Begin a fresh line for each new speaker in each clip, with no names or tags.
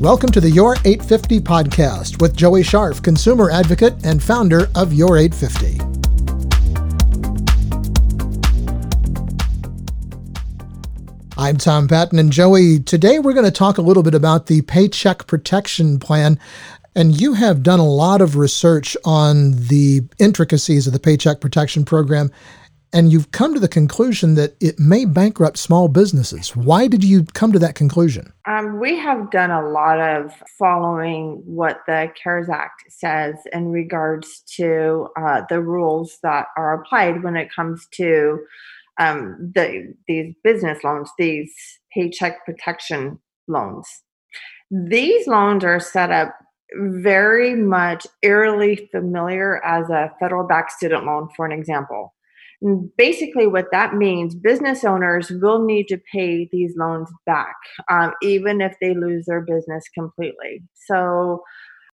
Welcome to the Your 850 podcast with Joey Scharf, consumer advocate and founder of Your 850. I'm Tom Patton and Joey. Today we're going to talk a little bit about the Paycheck Protection Plan. And you have done a lot of research on the intricacies of the Paycheck Protection Program and you've come to the conclusion that it may bankrupt small businesses. Why did you come to that conclusion?
Um, we have done a lot of following what the CARES Act says in regards to uh, the rules that are applied when it comes to um, the, these business loans, these paycheck protection loans. These loans are set up very much eerily familiar as a federal backed student loan, for an example basically what that means business owners will need to pay these loans back um, even if they lose their business completely. So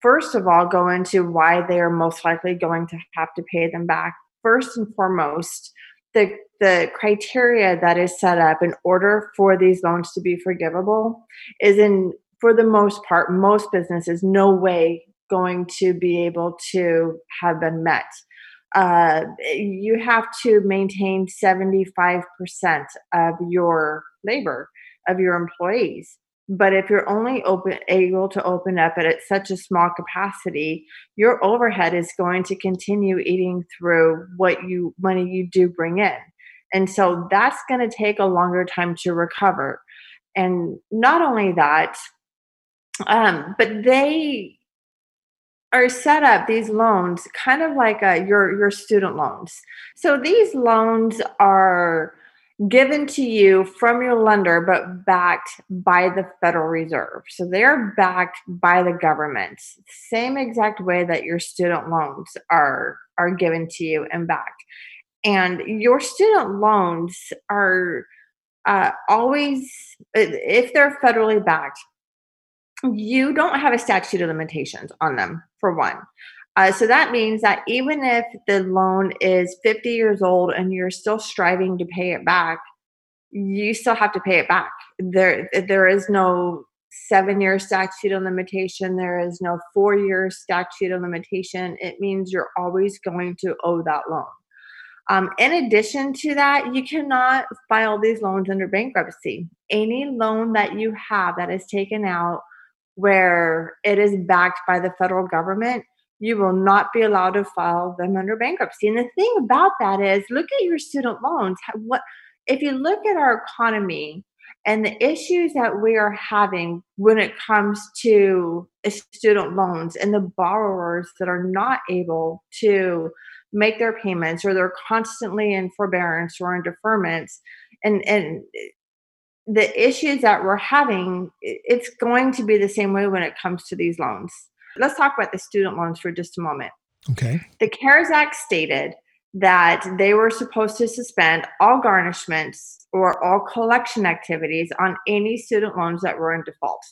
first of all go into why they are most likely going to have to pay them back. First and foremost the the criteria that is set up in order for these loans to be forgivable is in for the most part most businesses no way going to be able to have been met uh, you have to maintain 75% of your labor of your employees. But if you're only open able to open up at such a small capacity your overhead is going to continue eating through what you money you do bring in. And so that's going to take a longer time to recover. And not only that um, but they are set up these loans kind of like a, your your student loans. So these loans are given to you from your lender but backed by the Federal Reserve. So they're backed by the government. Same exact way that your student loans are are given to you and backed. And your student loans are uh, always if they're federally backed you don't have a statute of limitations on them for one. Uh, so that means that even if the loan is 50 years old and you're still striving to pay it back, you still have to pay it back. There, there is no seven year statute of limitation. There is no four year statute of limitation. It means you're always going to owe that loan. Um, in addition to that, you cannot file these loans under bankruptcy. Any loan that you have that is taken out where it is backed by the federal government, you will not be allowed to file them under bankruptcy. And the thing about that is, look at your student loans. What if you look at our economy and the issues that we are having when it comes to student loans and the borrowers that are not able to make their payments or they're constantly in forbearance or in deferments and and the issues that we're having, it's going to be the same way when it comes to these loans. Let's talk about the student loans for just a moment.
Okay.
The CARES Act stated that they were supposed to suspend all garnishments or all collection activities on any student loans that were in default.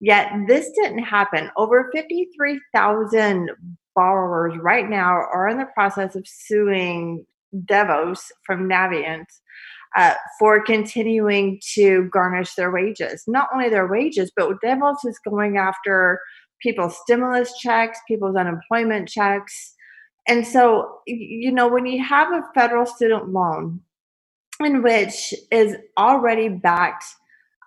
Yet this didn't happen. Over 53,000 borrowers right now are in the process of suing DeVos from Navient uh, for continuing to garnish their wages. Not only their wages, but DeVos is going after people's stimulus checks, people's unemployment checks. And so, you know, when you have a federal student loan in which is already backed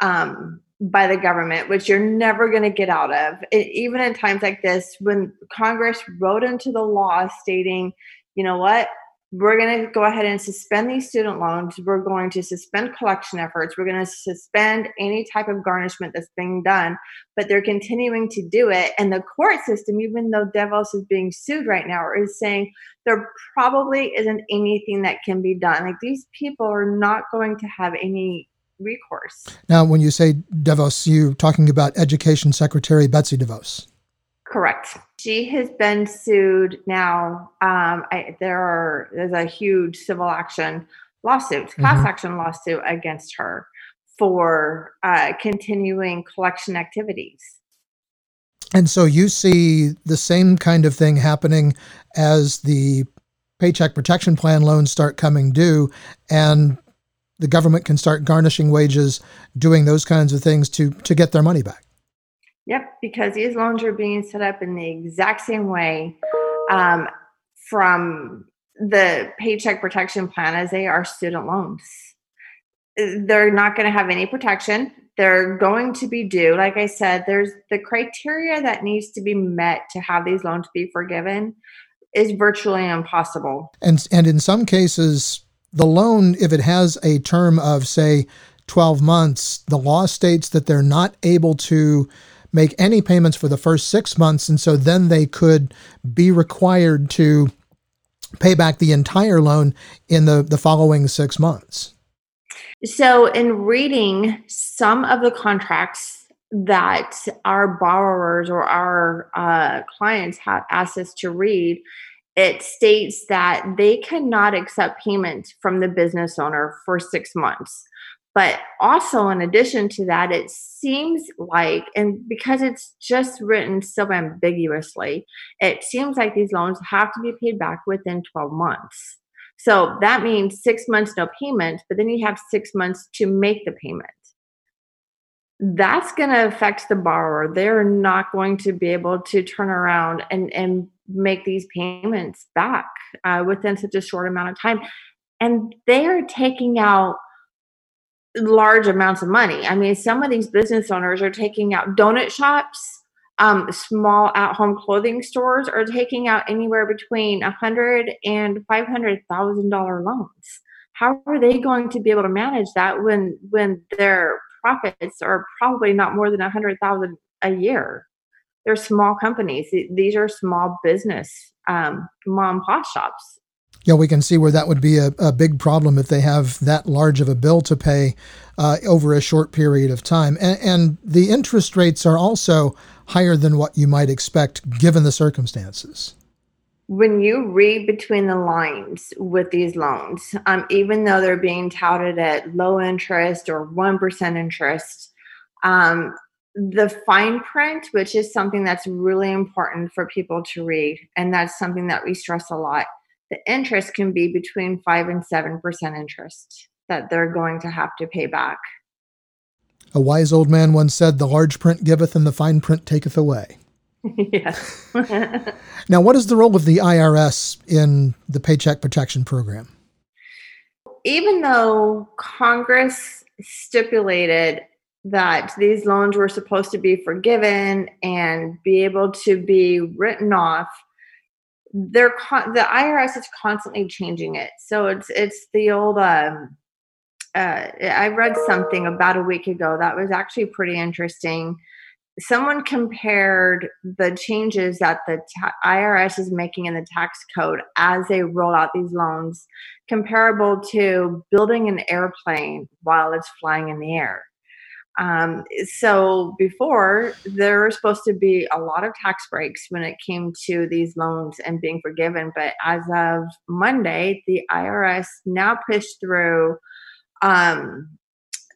um, by the government, which you're never going to get out of, it, even in times like this, when Congress wrote into the law stating, you know what, we're going to go ahead and suspend these student loans. We're going to suspend collection efforts. We're going to suspend any type of garnishment that's being done, but they're continuing to do it. And the court system, even though DeVos is being sued right now, is saying there probably isn't anything that can be done. Like these people are not going to have any recourse.
Now, when you say DeVos, you're talking about Education Secretary Betsy DeVos.
Correct. She has been sued now. Um, I, there are there's a huge civil action lawsuit, class mm-hmm. action lawsuit against her for uh, continuing collection activities.
And so you see the same kind of thing happening as the Paycheck Protection Plan loans start coming due, and the government can start garnishing wages, doing those kinds of things to to get their money back.
Yep, because these loans are being set up in the exact same way um, from the Paycheck Protection Plan as they are student loans. They're not going to have any protection. They're going to be due. Like I said, there's the criteria that needs to be met to have these loans be forgiven is virtually impossible.
And and in some cases, the loan, if it has a term of say 12 months, the law states that they're not able to make any payments for the first six months. And so then they could be required to pay back the entire loan in the, the following six months.
So, in reading some of the contracts that our borrowers or our uh, clients have asked us to read, it states that they cannot accept payment from the business owner for six months. But also, in addition to that, it seems like, and because it's just written so ambiguously, it seems like these loans have to be paid back within 12 months. So that means six months no payment, but then you have six months to make the payment. That's going to affect the borrower. They're not going to be able to turn around and, and make these payments back uh, within such a short amount of time. And they are taking out large amounts of money. I mean, some of these business owners are taking out donut shops, um, small at-home clothing stores are taking out anywhere between a hundred and five hundred thousand dollar loans. How are they going to be able to manage that when when their profits are probably not more than a hundred thousand a year? They're small companies. These are small business um, mom and pop shops
yeah, we can see where that would be a, a big problem if they have that large of a bill to pay uh, over a short period of time. And, and the interest rates are also higher than what you might expect given the circumstances
when you read between the lines with these loans, um, even though they're being touted at low interest or 1% interest, um, the fine print, which is something that's really important for people to read, and that's something that we stress a lot, the interest can be between 5 and 7% interest that they're going to have to pay back.
A wise old man once said, The large print giveth and the fine print taketh away.
yes.
now, what is the role of the IRS in the Paycheck Protection Program?
Even though Congress stipulated that these loans were supposed to be forgiven and be able to be written off they're con- the IRS is constantly changing it. So it's it's the old. Um, uh, I read something about a week ago that was actually pretty interesting. Someone compared the changes that the ta- IRS is making in the tax code as they roll out these loans, comparable to building an airplane while it's flying in the air. Um, so before there were supposed to be a lot of tax breaks when it came to these loans and being forgiven, but as of Monday, the IRS now pushed through um,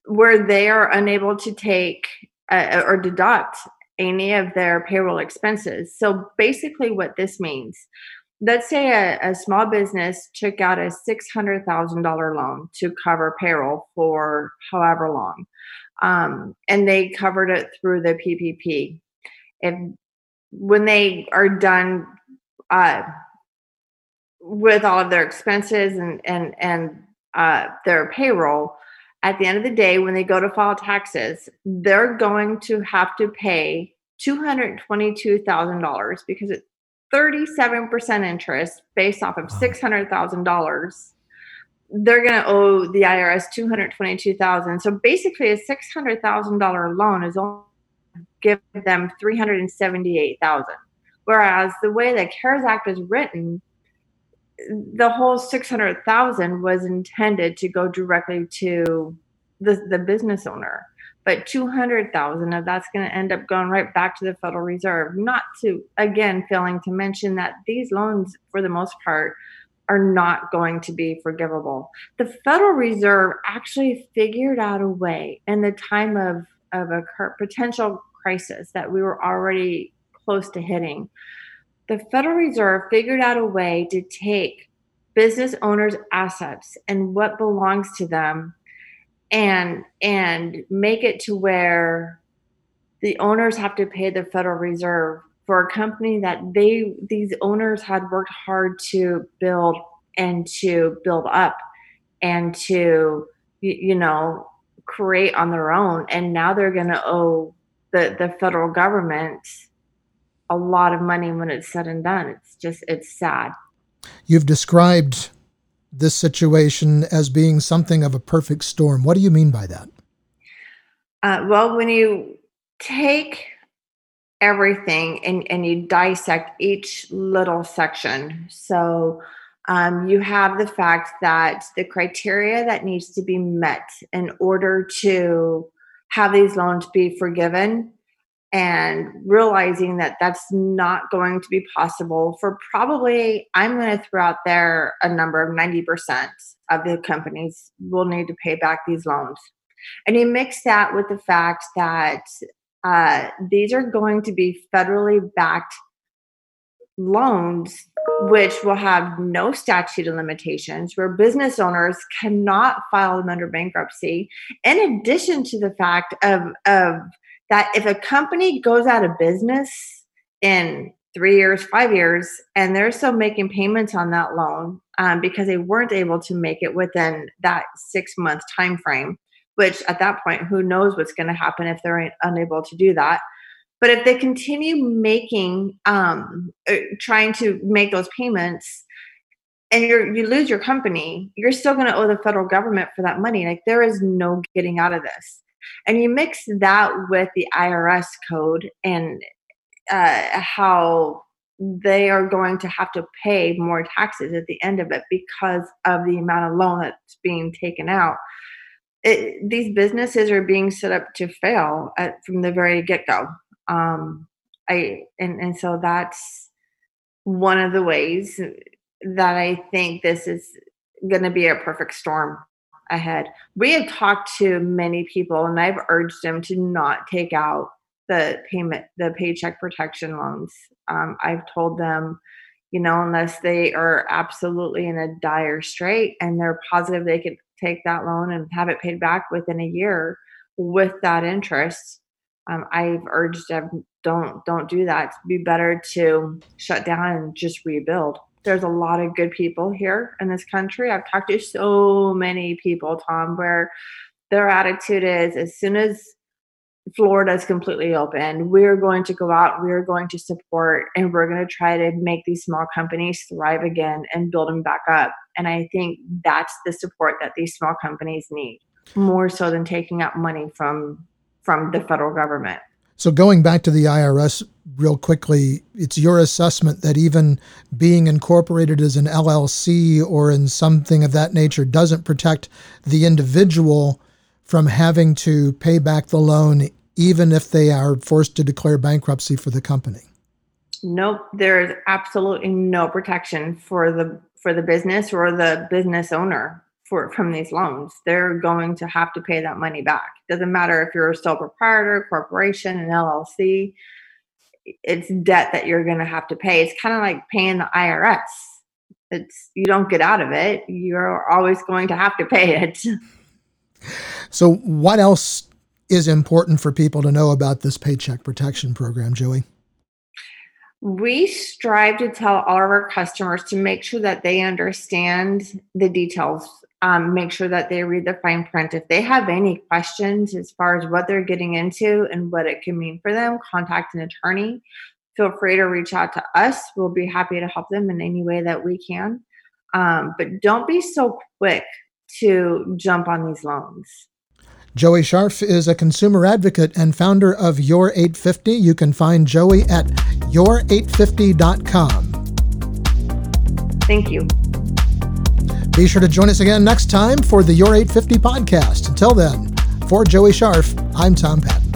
where they are unable to take uh, or deduct any of their payroll expenses. So basically, what this means let's say a, a, small business took out a $600,000 loan to cover payroll for however long, um, and they covered it through the PPP. If when they are done uh, with all of their expenses and and and uh, their payroll, at the end of the day, when they go to file taxes, they're going to have to pay $222,000 because it 37% interest based off of $600,000, they're going to owe the IRS 222,000. So basically a $600,000 loan is only give them 378,000. Whereas the way the CARES Act is written, the whole 600,000 was intended to go directly to the, the business owner. But 200,000 of that's going to end up going right back to the Federal Reserve. Not to, again, failing to mention that these loans, for the most part, are not going to be forgivable. The Federal Reserve actually figured out a way in the time of, of a potential crisis that we were already close to hitting. The Federal Reserve figured out a way to take business owners' assets and what belongs to them and and make it to where the owners have to pay the Federal Reserve for a company that they these owners had worked hard to build and to build up and to you know create on their own. And now they're going to owe the the federal government a lot of money when it's said and done. It's just it's sad.
You've described this situation as being something of a perfect storm? What do you mean by that?
Uh, well when you take everything and, and you dissect each little section so um, you have the fact that the criteria that needs to be met in order to have these loans be forgiven and realizing that that's not going to be possible for probably i'm going to throw out there a number of 90% of the companies will need to pay back these loans. And you mix that with the fact that uh, these are going to be federally backed loans which will have no statute of limitations where business owners cannot file them under bankruptcy in addition to the fact of, of that if a company goes out of business in three years five years and they're still making payments on that loan um, because they weren't able to make it within that six month time frame which at that point who knows what's going to happen if they're unable to do that but if they continue making, um, uh, trying to make those payments, and you you lose your company, you're still going to owe the federal government for that money. Like there is no getting out of this. And you mix that with the IRS code and uh, how they are going to have to pay more taxes at the end of it because of the amount of loan that's being taken out. It, these businesses are being set up to fail at, from the very get go um i and and so that's one of the ways that i think this is going to be a perfect storm ahead we have talked to many people and i've urged them to not take out the payment the paycheck protection loans um, i've told them you know unless they are absolutely in a dire strait and they're positive they could take that loan and have it paid back within a year with that interest um, I've urged them don't don't do that. It'd be better to shut down and just rebuild. There's a lot of good people here in this country. I've talked to so many people, Tom, where their attitude is as soon as Florida is completely open, we're going to go out, we're going to support, and we're going to try to make these small companies thrive again and build them back up. And I think that's the support that these small companies need more so than taking out money from from the federal government.
So, going back to the IRS real quickly, it's your assessment that even being incorporated as an LLC or in something of that nature doesn't protect the individual from having to pay back the loan, even if they are forced to declare bankruptcy for the company.
Nope, there is absolutely no protection for the for the business or the business owner for from these loans. They're going to have to pay that money back. Doesn't matter if you're a sole proprietor, corporation, an LLC. It's debt that you're going to have to pay. It's kind of like paying the IRS. It's you don't get out of it. You're always going to have to pay it.
So, what else is important for people to know about this paycheck protection program, Joey?
we strive to tell all of our customers to make sure that they understand the details um, make sure that they read the fine print if they have any questions as far as what they're getting into and what it can mean for them contact an attorney feel free to reach out to us we'll be happy to help them in any way that we can um, but don't be so quick to jump on these loans
Joey Scharf is a consumer advocate and founder of Your 850. You can find Joey at your850.com.
Thank you.
Be sure to join us again next time for the Your 850 podcast. Until then, for Joey Scharf, I'm Tom Patton.